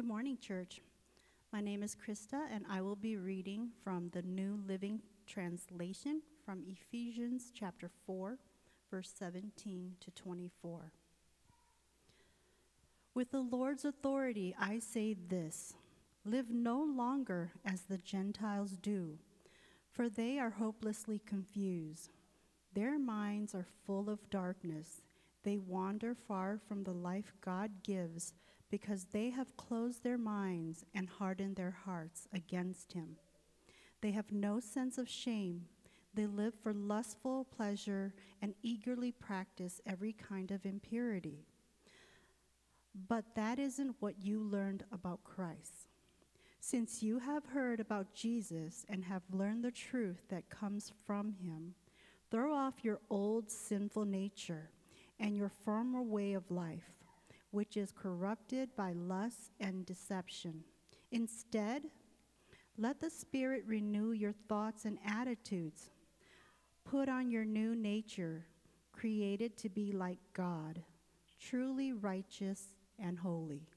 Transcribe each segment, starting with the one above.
Good morning, church. My name is Krista, and I will be reading from the New Living Translation from Ephesians chapter 4, verse 17 to 24. With the Lord's authority, I say this live no longer as the Gentiles do, for they are hopelessly confused. Their minds are full of darkness. They wander far from the life God gives because they have closed their minds and hardened their hearts against Him. They have no sense of shame. They live for lustful pleasure and eagerly practice every kind of impurity. But that isn't what you learned about Christ. Since you have heard about Jesus and have learned the truth that comes from him, throw off your old sinful nature and your former way of life, which is corrupted by lust and deception. Instead, let the Spirit renew your thoughts and attitudes. Put on your new nature, created to be like God, truly righteous and holy.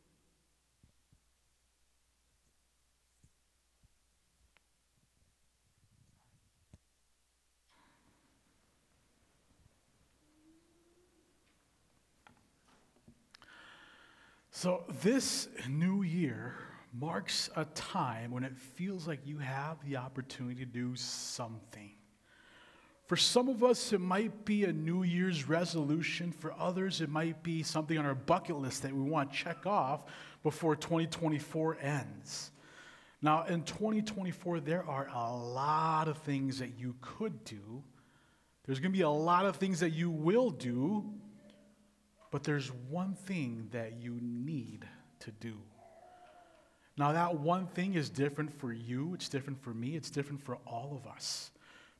So, this new year marks a time when it feels like you have the opportunity to do something. For some of us, it might be a New Year's resolution. For others, it might be something on our bucket list that we want to check off before 2024 ends. Now, in 2024, there are a lot of things that you could do. There's going to be a lot of things that you will do, but there's one thing that you need to do. Now, that one thing is different for you, it's different for me, it's different for all of us.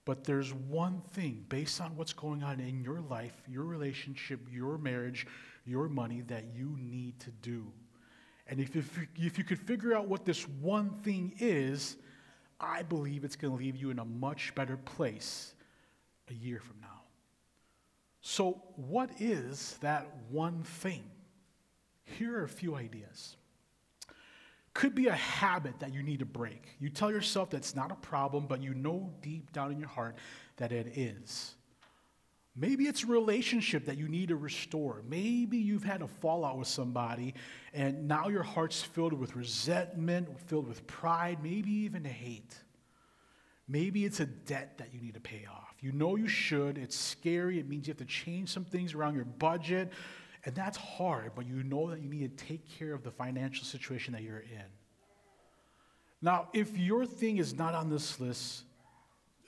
But there's one thing based on what's going on in your life, your relationship, your marriage, your money that you need to do. And if, if, if you could figure out what this one thing is, I believe it's going to leave you in a much better place a year from now. So, what is that one thing? Here are a few ideas. Could be a habit that you need to break. You tell yourself that's not a problem, but you know deep down in your heart that it is. Maybe it's a relationship that you need to restore. Maybe you've had a fallout with somebody and now your heart's filled with resentment, filled with pride, maybe even hate. Maybe it's a debt that you need to pay off. You know you should, it's scary, it means you have to change some things around your budget, and that's hard, but you know that you need to take care of the financial situation that you're in. Now, if your thing is not on this list,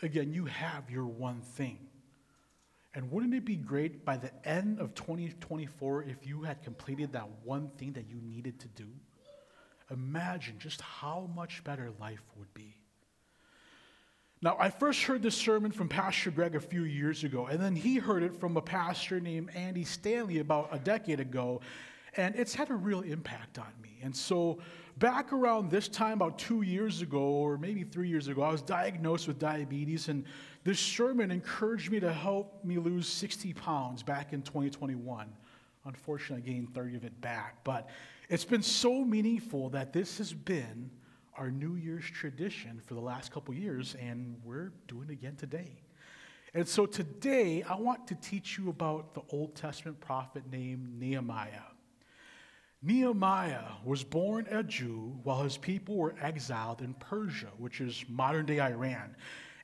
again, you have your one thing. And wouldn't it be great by the end of 2024 if you had completed that one thing that you needed to do? Imagine just how much better life would be. Now, I first heard this sermon from Pastor Greg a few years ago, and then he heard it from a pastor named Andy Stanley about a decade ago, and it's had a real impact on me. And so, back around this time, about two years ago, or maybe three years ago, I was diagnosed with diabetes, and this sermon encouraged me to help me lose 60 pounds back in 2021. Unfortunately, I gained 30 of it back, but it's been so meaningful that this has been our New Year's tradition for the last couple years, and we're doing it again today. And so today, I want to teach you about the Old Testament prophet named Nehemiah. Nehemiah was born a Jew while his people were exiled in Persia, which is modern day Iran.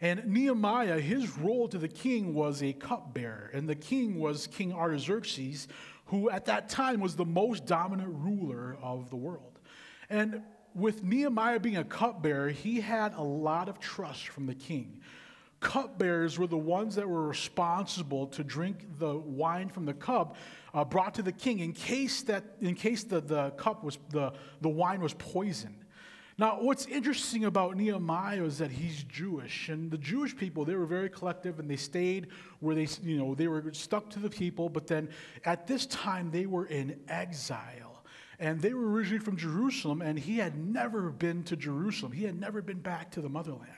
And Nehemiah, his role to the king was a cupbearer, and the king was King Artaxerxes, who at that time was the most dominant ruler of the world. And with Nehemiah being a cupbearer, he had a lot of trust from the king. Cupbearers were the ones that were responsible to drink the wine from the cup uh, brought to the king in case that in case the, the cup was the, the wine was poisoned. Now, what's interesting about Nehemiah is that he's Jewish, and the Jewish people they were very collective, and they stayed where they you know they were stuck to the people. But then at this time they were in exile. And they were originally from Jerusalem, and he had never been to Jerusalem. He had never been back to the motherland.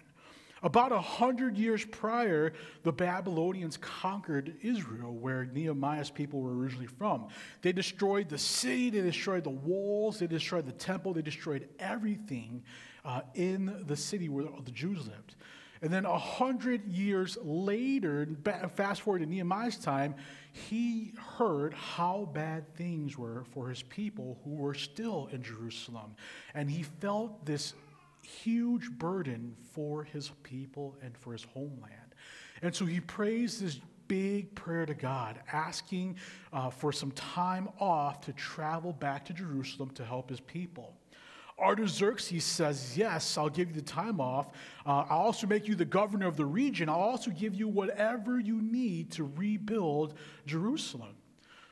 About a hundred years prior, the Babylonians conquered Israel, where Nehemiah's people were originally from. They destroyed the city, they destroyed the walls, they destroyed the temple, they destroyed everything uh, in the city where the Jews lived. And then a hundred years later, fast forward to Nehemiah's time, he heard how bad things were for his people who were still in Jerusalem. And he felt this huge burden for his people and for his homeland. And so he prays this big prayer to God, asking uh, for some time off to travel back to Jerusalem to help his people. Artaxerxes says, Yes, I'll give you the time off. Uh, I'll also make you the governor of the region. I'll also give you whatever you need to rebuild Jerusalem.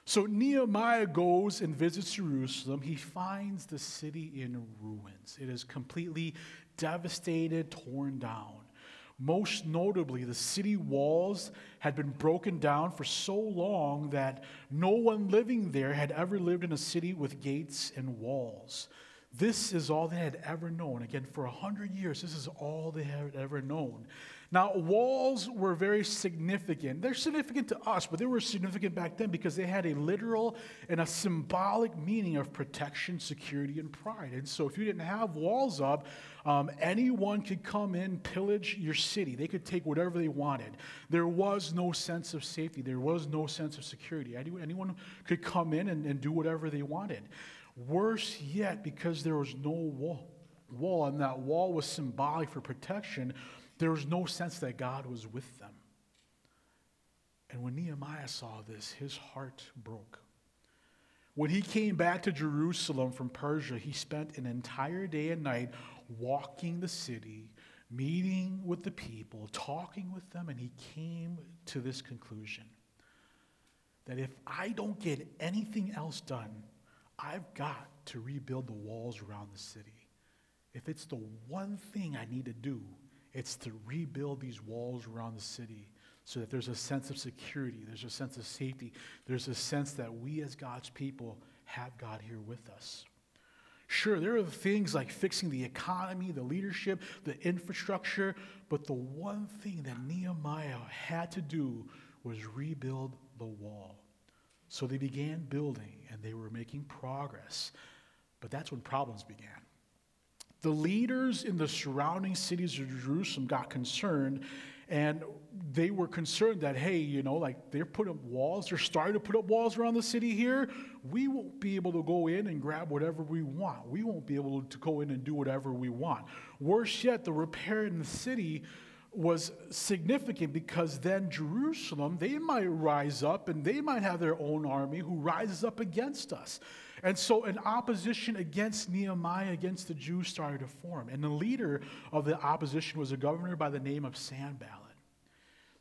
So Nehemiah goes and visits Jerusalem. He finds the city in ruins. It is completely devastated, torn down. Most notably, the city walls had been broken down for so long that no one living there had ever lived in a city with gates and walls. This is all they had ever known. Again, for a hundred years, this is all they had ever known. Now, walls were very significant. They're significant to us, but they were significant back then because they had a literal and a symbolic meaning of protection, security, and pride. And so, if you didn't have walls up, um, anyone could come in, pillage your city. They could take whatever they wanted. There was no sense of safety, there was no sense of security. Anyone could come in and, and do whatever they wanted. Worse yet, because there was no wall, wall, and that wall was symbolic for protection, there was no sense that God was with them. And when Nehemiah saw this, his heart broke. When he came back to Jerusalem from Persia, he spent an entire day and night walking the city, meeting with the people, talking with them, and he came to this conclusion that if I don't get anything else done, I've got to rebuild the walls around the city. If it's the one thing I need to do, it's to rebuild these walls around the city so that there's a sense of security, there's a sense of safety, there's a sense that we as God's people have God here with us. Sure, there are things like fixing the economy, the leadership, the infrastructure, but the one thing that Nehemiah had to do was rebuild the wall. So they began building and they were making progress. But that's when problems began. The leaders in the surrounding cities of Jerusalem got concerned and they were concerned that, hey, you know, like they're putting up walls, they're starting to put up walls around the city here. We won't be able to go in and grab whatever we want. We won't be able to go in and do whatever we want. Worse yet, the repair in the city was significant because then Jerusalem, they might rise up and they might have their own army who rises up against us. And so an opposition against Nehemiah, against the Jews, started to form. And the leader of the opposition was a governor by the name of Sanballat.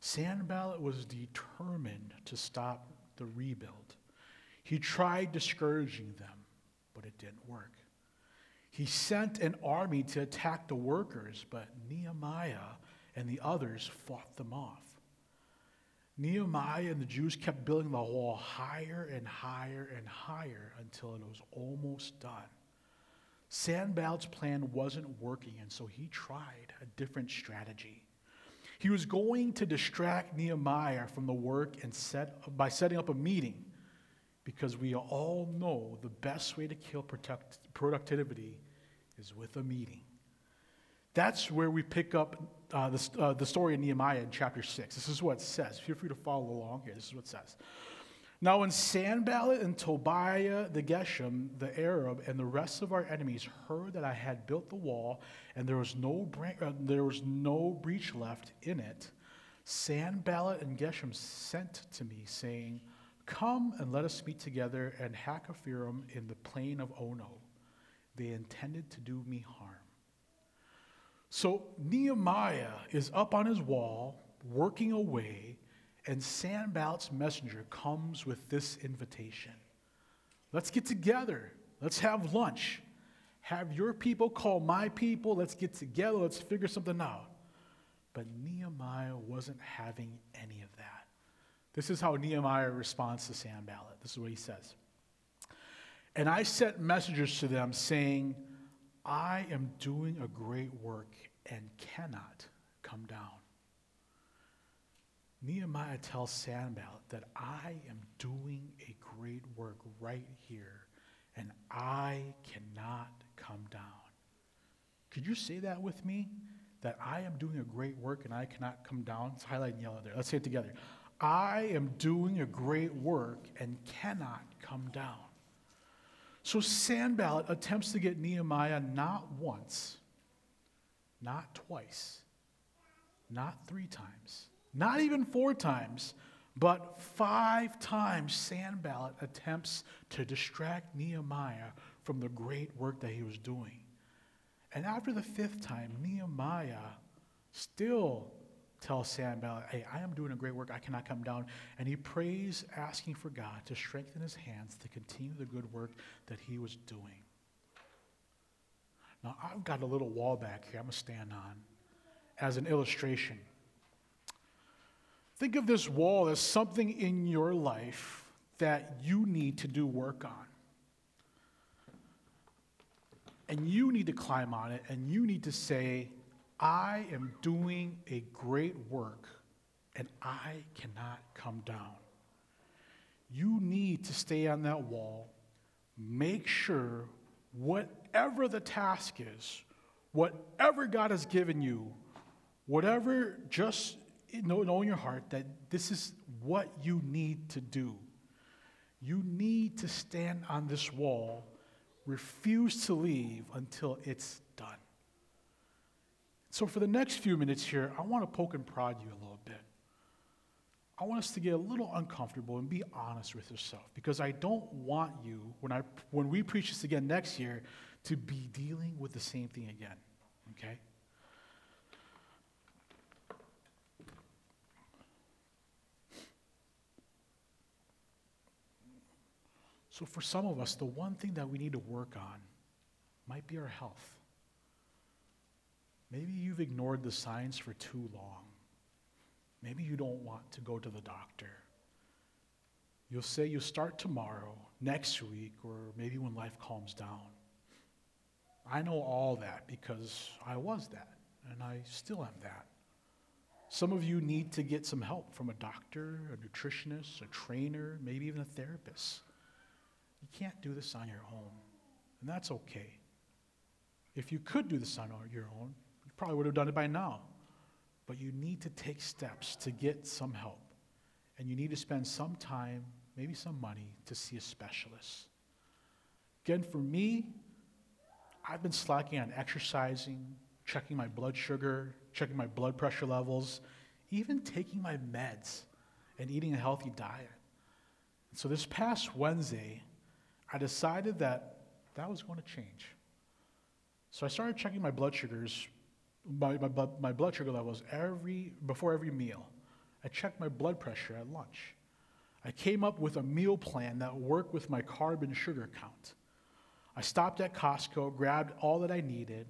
Sanballat was determined to stop the rebuild. He tried discouraging them, but it didn't work. He sent an army to attack the workers, but Nehemiah and the others fought them off. Nehemiah and the Jews kept building the wall higher and higher and higher until it was almost done. Sanballat's plan wasn't working, and so he tried a different strategy. He was going to distract Nehemiah from the work and set, by setting up a meeting, because we all know the best way to kill product, productivity is with a meeting. That's where we pick up uh, the, uh, the story of Nehemiah in chapter 6. This is what it says. Feel free to follow along here. This is what it says. Now, when Sanballat and Tobiah the Geshem, the Arab, and the rest of our enemies heard that I had built the wall and there was no, uh, there was no breach left in it, Sanballat and Geshem sent to me, saying, Come and let us meet together and Hakkephirim in the plain of Ono. They intended to do me harm. So Nehemiah is up on his wall, working away, and Sanballat's messenger comes with this invitation Let's get together. Let's have lunch. Have your people call my people. Let's get together. Let's figure something out. But Nehemiah wasn't having any of that. This is how Nehemiah responds to Sanballat. This is what he says. And I sent messengers to them saying, I am doing a great work and cannot come down. Nehemiah tells Sanballat that I am doing a great work right here, and I cannot come down. Could you say that with me? That I am doing a great work and I cannot come down? It's highlighted in yellow there. Let's say it together. I am doing a great work and cannot come down. So Sanballat attempts to get Nehemiah not once, not twice, not three times, not even four times, but five times Sanballat attempts to distract Nehemiah from the great work that he was doing. And after the fifth time, Nehemiah still tells Sanballat, Hey, I am doing a great work. I cannot come down. And he prays, asking for God to strengthen his hands to continue the good work that he was doing. Now, I've got a little wall back here I'm going to stand on as an illustration. Think of this wall as something in your life that you need to do work on. And you need to climb on it, and you need to say, I am doing a great work, and I cannot come down. You need to stay on that wall. Make sure, whatever the task is, whatever God has given you, whatever, just know, know in your heart that this is what you need to do. You need to stand on this wall refuse to leave until it's. So, for the next few minutes here, I want to poke and prod you a little bit. I want us to get a little uncomfortable and be honest with yourself because I don't want you, when, I, when we preach this again next year, to be dealing with the same thing again. Okay? So, for some of us, the one thing that we need to work on might be our health. Maybe you've ignored the signs for too long. Maybe you don't want to go to the doctor. You'll say you'll start tomorrow, next week, or maybe when life calms down. I know all that because I was that, and I still am that. Some of you need to get some help from a doctor, a nutritionist, a trainer, maybe even a therapist. You can't do this on your own, and that's okay. If you could do this on your own, probably would have done it by now. But you need to take steps to get some help, and you need to spend some time, maybe some money, to see a specialist. Again, for me, I've been slacking on exercising, checking my blood sugar, checking my blood pressure levels, even taking my meds and eating a healthy diet. So this past Wednesday, I decided that that was going to change. So I started checking my blood sugars, my, my, blood, my blood sugar levels every, before every meal. I checked my blood pressure at lunch. I came up with a meal plan that worked with my carb and sugar count. I stopped at Costco, grabbed all that I needed.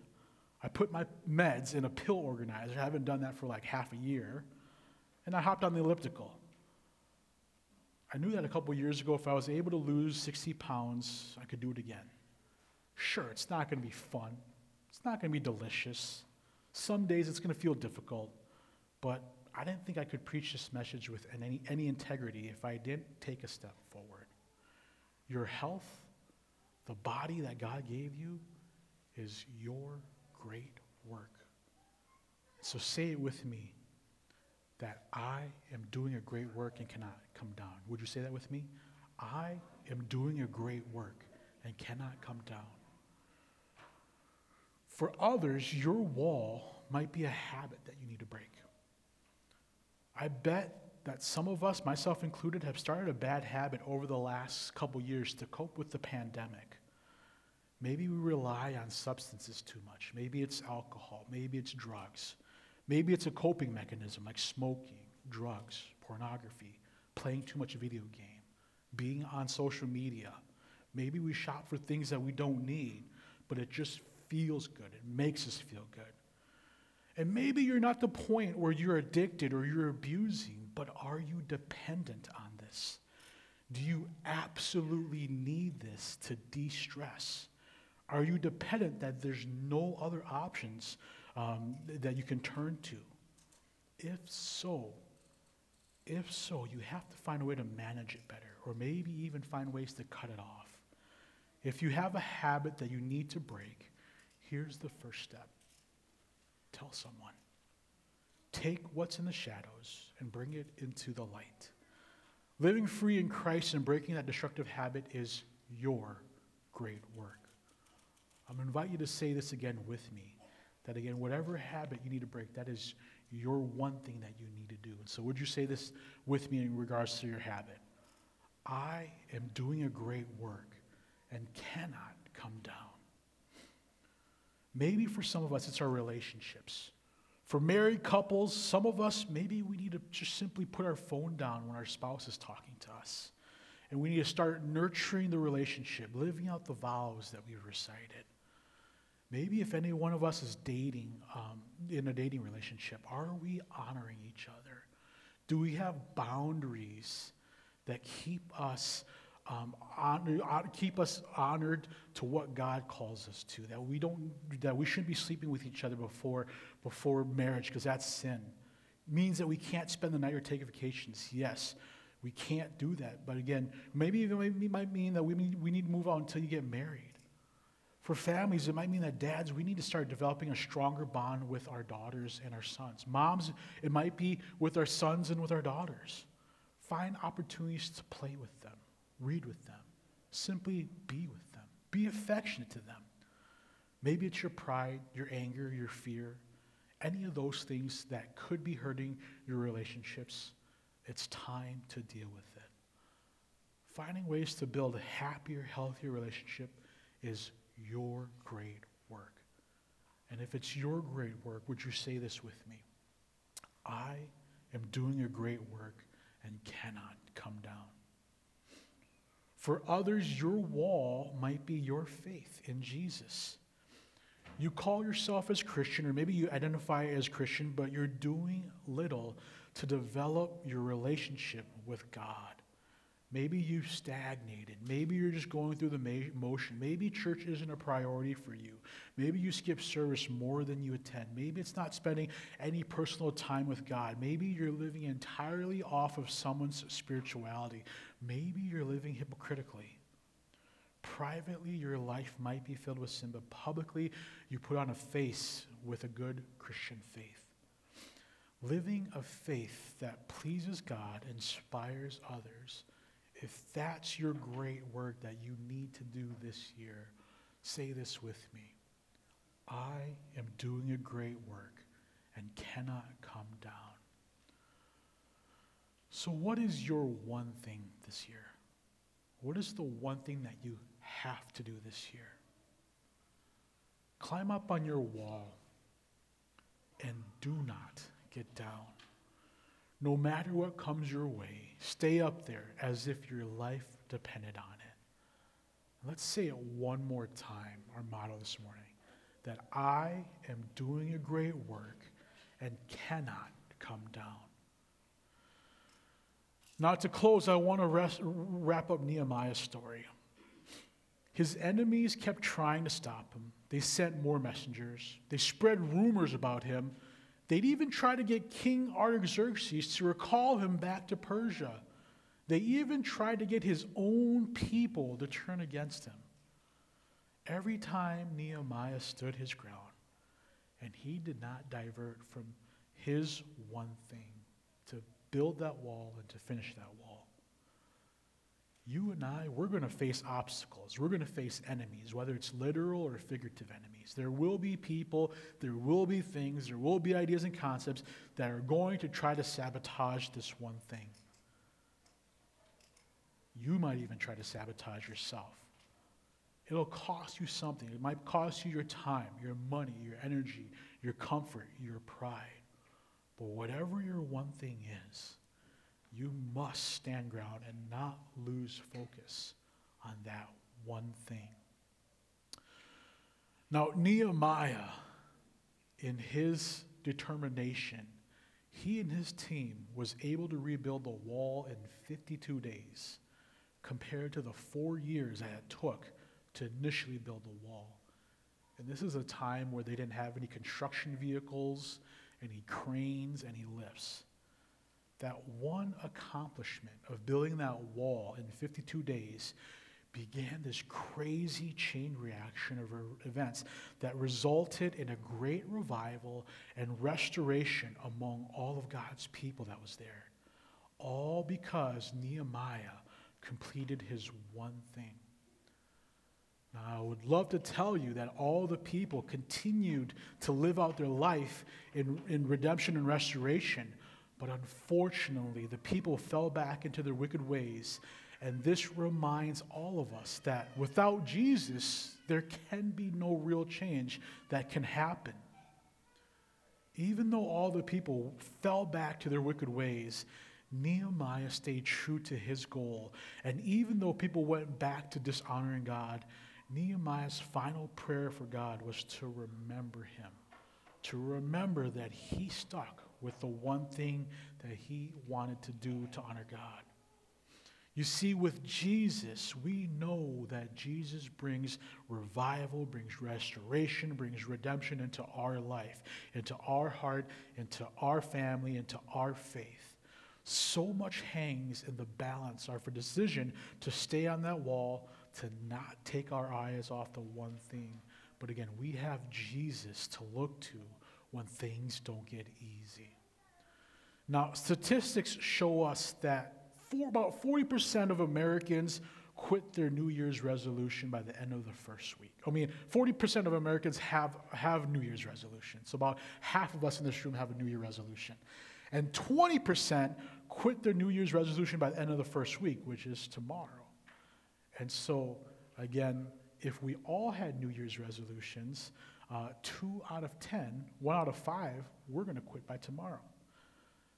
I put my meds in a pill organizer. I haven't done that for like half a year. And I hopped on the elliptical. I knew that a couple years ago, if I was able to lose 60 pounds, I could do it again. Sure, it's not going to be fun. It's not going to be delicious. Some days it's going to feel difficult. But I didn't think I could preach this message with any, any integrity if I didn't take a step forward. Your health, the body that God gave you, is your great work. So say it with me that I am doing a great work and cannot come down. Would you say that with me? I am doing a great work and cannot come down. For others, your wall might be a habit that you need to break. I bet that some of us, myself included, have started a bad habit over the last couple years to cope with the pandemic. Maybe we rely on substances too much. Maybe it's alcohol. Maybe it's drugs. Maybe it's a coping mechanism like smoking, drugs, pornography, playing too much video game, being on social media. Maybe we shop for things that we don't need, but it just feels good. It makes us feel good. And maybe you're not the point where you're addicted or you're abusing, but are you dependent on this? Do you absolutely need this to de stress? Are you dependent that there's no other options um, that you can turn to. If so, if so, you have to find a way to manage it better, or maybe even find ways to cut it off. If you have a habit that you need to break, here's the first step tell someone. Take what's in the shadows and bring it into the light. Living free in Christ and breaking that destructive habit is your great work. I'm going to invite you to say this again with me. That again, whatever habit you need to break, that is your one thing that you need to do. And so, would you say this with me in regards to your habit? I am doing a great work and cannot come down. Maybe for some of us, it's our relationships. For married couples, some of us, maybe we need to just simply put our phone down when our spouse is talking to us. And we need to start nurturing the relationship, living out the vows that we've recited. Maybe if any one of us is dating, um, in a dating relationship, are we honoring each other? Do we have boundaries that keep us um, honor, keep us honored to what God calls us to? That we don't, that we shouldn't be sleeping with each other before before marriage because that's sin. It means that we can't spend the night or take vacations. Yes, we can't do that. But again, maybe it might mean that we, we need to move on until you get married. For families, it might mean that dads, we need to start developing a stronger bond with our daughters and our sons. Moms, it might be with our sons and with our daughters. Find opportunities to play with them, read with them, simply be with them, be affectionate to them. Maybe it's your pride, your anger, your fear, any of those things that could be hurting your relationships. It's time to deal with it. Finding ways to build a happier, healthier relationship is your great work. And if it's your great work, would you say this with me? I am doing a great work and cannot come down. For others, your wall might be your faith in Jesus. You call yourself as Christian, or maybe you identify as Christian, but you're doing little to develop your relationship with God. Maybe you've stagnated. Maybe you're just going through the motion. Maybe church isn't a priority for you. Maybe you skip service more than you attend. Maybe it's not spending any personal time with God. Maybe you're living entirely off of someone's spirituality. Maybe you're living hypocritically. Privately, your life might be filled with sin, but publicly, you put on a face with a good Christian faith. Living a faith that pleases God, inspires others, if that's your great work that you need to do this year, say this with me. I am doing a great work and cannot come down. So, what is your one thing this year? What is the one thing that you have to do this year? Climb up on your wall and do not get down. No matter what comes your way, stay up there as if your life depended on it. Let's say it one more time, our motto this morning that I am doing a great work and cannot come down. Now, to close, I want to wrap up Nehemiah's story. His enemies kept trying to stop him. They sent more messengers. They spread rumors about him They'd even try to get King Artaxerxes to recall him back to Persia. They even tried to get his own people to turn against him. Every time Nehemiah stood his ground, and he did not divert from his one thing to build that wall and to finish that wall you and I, we're going to face obstacles. We're going to face enemies, whether it's literal or figurative enemies. There will be people, there will be things, there will be ideas and concepts that are going to try to sabotage this one thing. You might even try to sabotage yourself. It'll cost you something. It might cost you your time, your money, your energy, your comfort, your pride. But whatever your one thing is, you must stand ground and not lose focus on that one thing. Now, Nehemiah, in his determination, he and his team was able to rebuild the wall in 52 days compared to the four years that it took to initially build the wall. And this is a time where they didn't have any construction vehicles any cranes any lifts. That one accomplishment of building that wall in 52 days began this crazy chain reaction of events that resulted in a great revival and restoration among all of God's people that was there. All because Nehemiah completed his one thing. Now, I would love to tell you that all the people continued to live out their life in, in redemption and restoration, but unfortunately, the people fell back into their wicked ways. And this reminds all of us that without Jesus, there can be no real change that can happen. Even though all the people fell back to their wicked ways, Nehemiah stayed true to his goal. And even though people went back to dishonoring God, Nehemiah's final prayer for God was to remember him, to remember that he stuck with the one thing that he wanted to do to honor God. You see, with Jesus, we know that Jesus brings revival, brings restoration, brings redemption into our life, into our heart, into our family, into our faith. So much hangs in the balance of our decision to stay on that wall, to not take our eyes off the one thing. But again, we have Jesus to look to when things don't get easy. Now, statistics show us that for about 40% of Americans quit their New Year's resolution by the end of the first week. I mean, 40% of Americans have, have New Year's resolutions. So about half of us in this room have a New Year resolution. And 20% quit their New Year's resolution by the end of the first week, which is tomorrow. And so, again, if we all had New Year's resolutions, uh, two out of ten, one out of five, we're going to quit by tomorrow.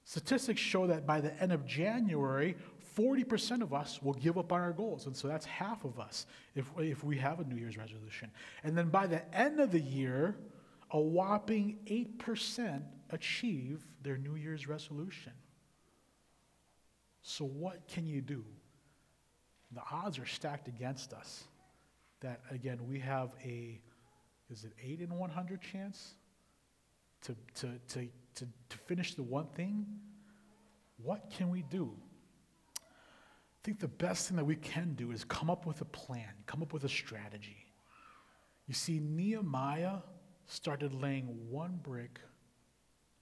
Statistics show that by the end of January, 40% of us will give up on our goals. And so that's half of us if, if we have a New Year's resolution. And then by the end of the year, a whopping 8% achieve their New Year's resolution. So, what can you do? The odds are stacked against us. That, again, we have a, is it 8 in 100 chance to, to, to, to, to finish the one thing? What can we do? I think the best thing that we can do is come up with a plan, come up with a strategy. You see, Nehemiah started laying one brick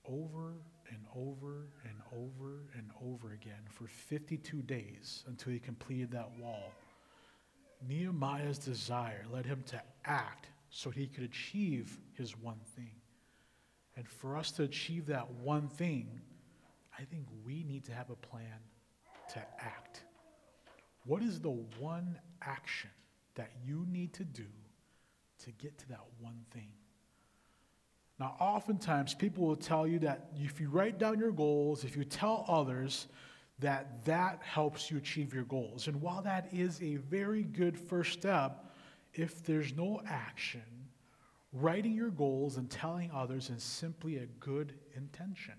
over and over and over and over again for 52 days until he completed that wall. Nehemiah's desire led him to act so he could achieve his one thing. And for us to achieve that one thing, I think we need to have a plan to act. What is the one action that you need to do to get to that one thing? Now, oftentimes people will tell you that if you write down your goals, if you tell others, that that helps you achieve your goals. And while that is a very good first step, if there's no action, writing your goals and telling others is simply a good intention.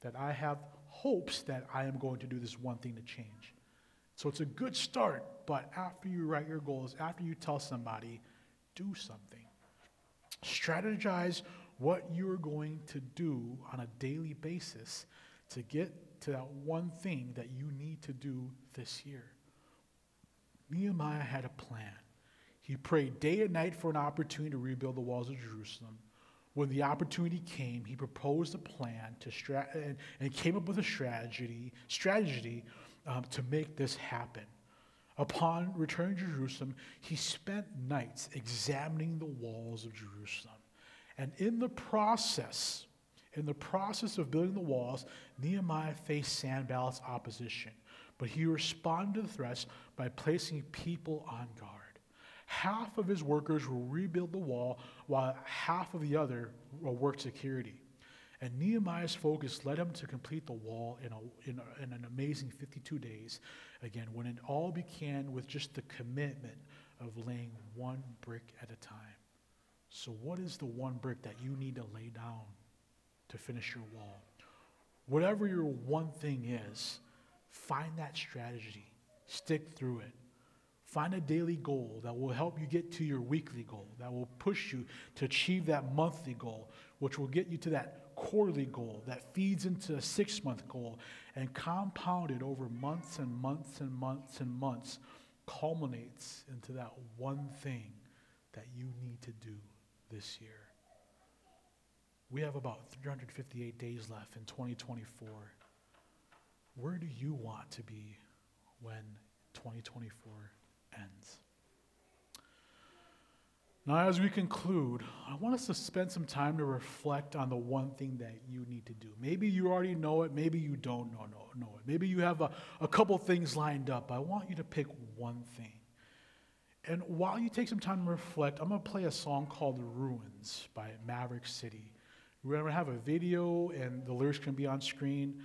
That I have hopes that I am going to do this one thing to change. So it's a good start, but after you write your goals, after you tell somebody, do something. Strategize what you're going to do on a daily basis to get to that one thing that you need to do this year. Nehemiah had a plan. He prayed day and night for an opportunity to rebuild the walls of Jerusalem. When the opportunity came, he proposed a plan to stra- and, and came up with a strategy, strategy um, to make this happen. Upon returning to Jerusalem, he spent nights examining the walls of Jerusalem. And in the process, in the process of building the walls, Nehemiah faced Sanballat's opposition, but he responded to the threats by placing people on guard. Half of his workers will rebuild the wall, while half of the other will work security. And Nehemiah's focus led him to complete the wall in, a, in, a, in an amazing 52 days. Again, when it all began with just the commitment of laying one brick at a time. So, what is the one brick that you need to lay down to finish your wall? Whatever your one thing is, find that strategy, stick through it. Find a daily goal that will help you get to your weekly goal, that will push you to achieve that monthly goal, which will get you to that quarterly goal that feeds into a six month goal and compounded over months and months and months and months culminates into that one thing that you need to do this year. We have about 358 days left in 2024. Where do you want to be when 2024 ends? Now, as we conclude, I want us to spend some time to reflect on the one thing that you need to do. Maybe you already know it, maybe you don't know, know, know it. Maybe you have a, a couple things lined up. I want you to pick one thing. And while you take some time to reflect, I'm going to play a song called Ruins by Maverick City. We're going to have a video, and the lyrics can be on screen.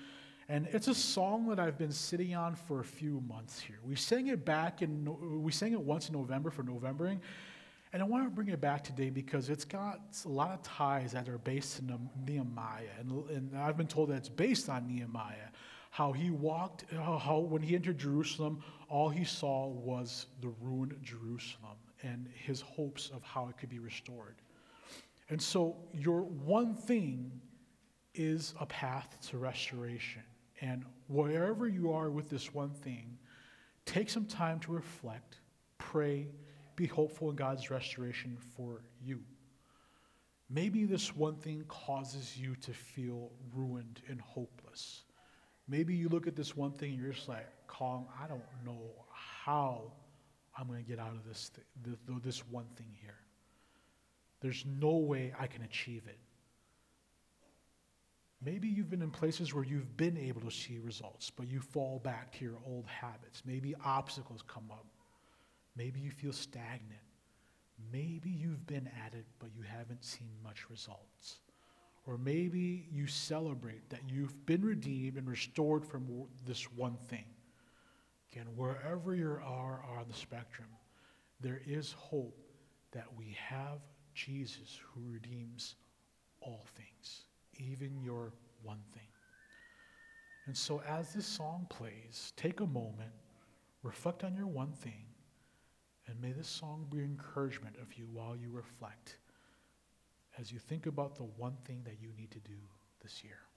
And it's a song that I've been sitting on for a few months here. We sang it back in, we sang it once in November for Novembering. And I want to bring it back today because it's got a lot of ties that are based in Nehemiah. And, and I've been told that it's based on Nehemiah. How he walked, how when he entered Jerusalem, all he saw was the ruined Jerusalem and his hopes of how it could be restored. And so, your one thing is a path to restoration. And wherever you are with this one thing, take some time to reflect, pray, be hopeful in God's restoration for you. Maybe this one thing causes you to feel ruined and hopeless. Maybe you look at this one thing and you're just like, Kong, I don't know how I'm going to get out of this, th- this one thing here. There's no way I can achieve it. Maybe you've been in places where you've been able to see results, but you fall back to your old habits. Maybe obstacles come up. Maybe you feel stagnant. Maybe you've been at it, but you haven't seen much results. Or maybe you celebrate that you've been redeemed and restored from this one thing. Again, wherever you are on the spectrum, there is hope that we have Jesus who redeems all things, even your one thing. And so, as this song plays, take a moment, reflect on your one thing, and may this song be encouragement of you while you reflect as you think about the one thing that you need to do this year.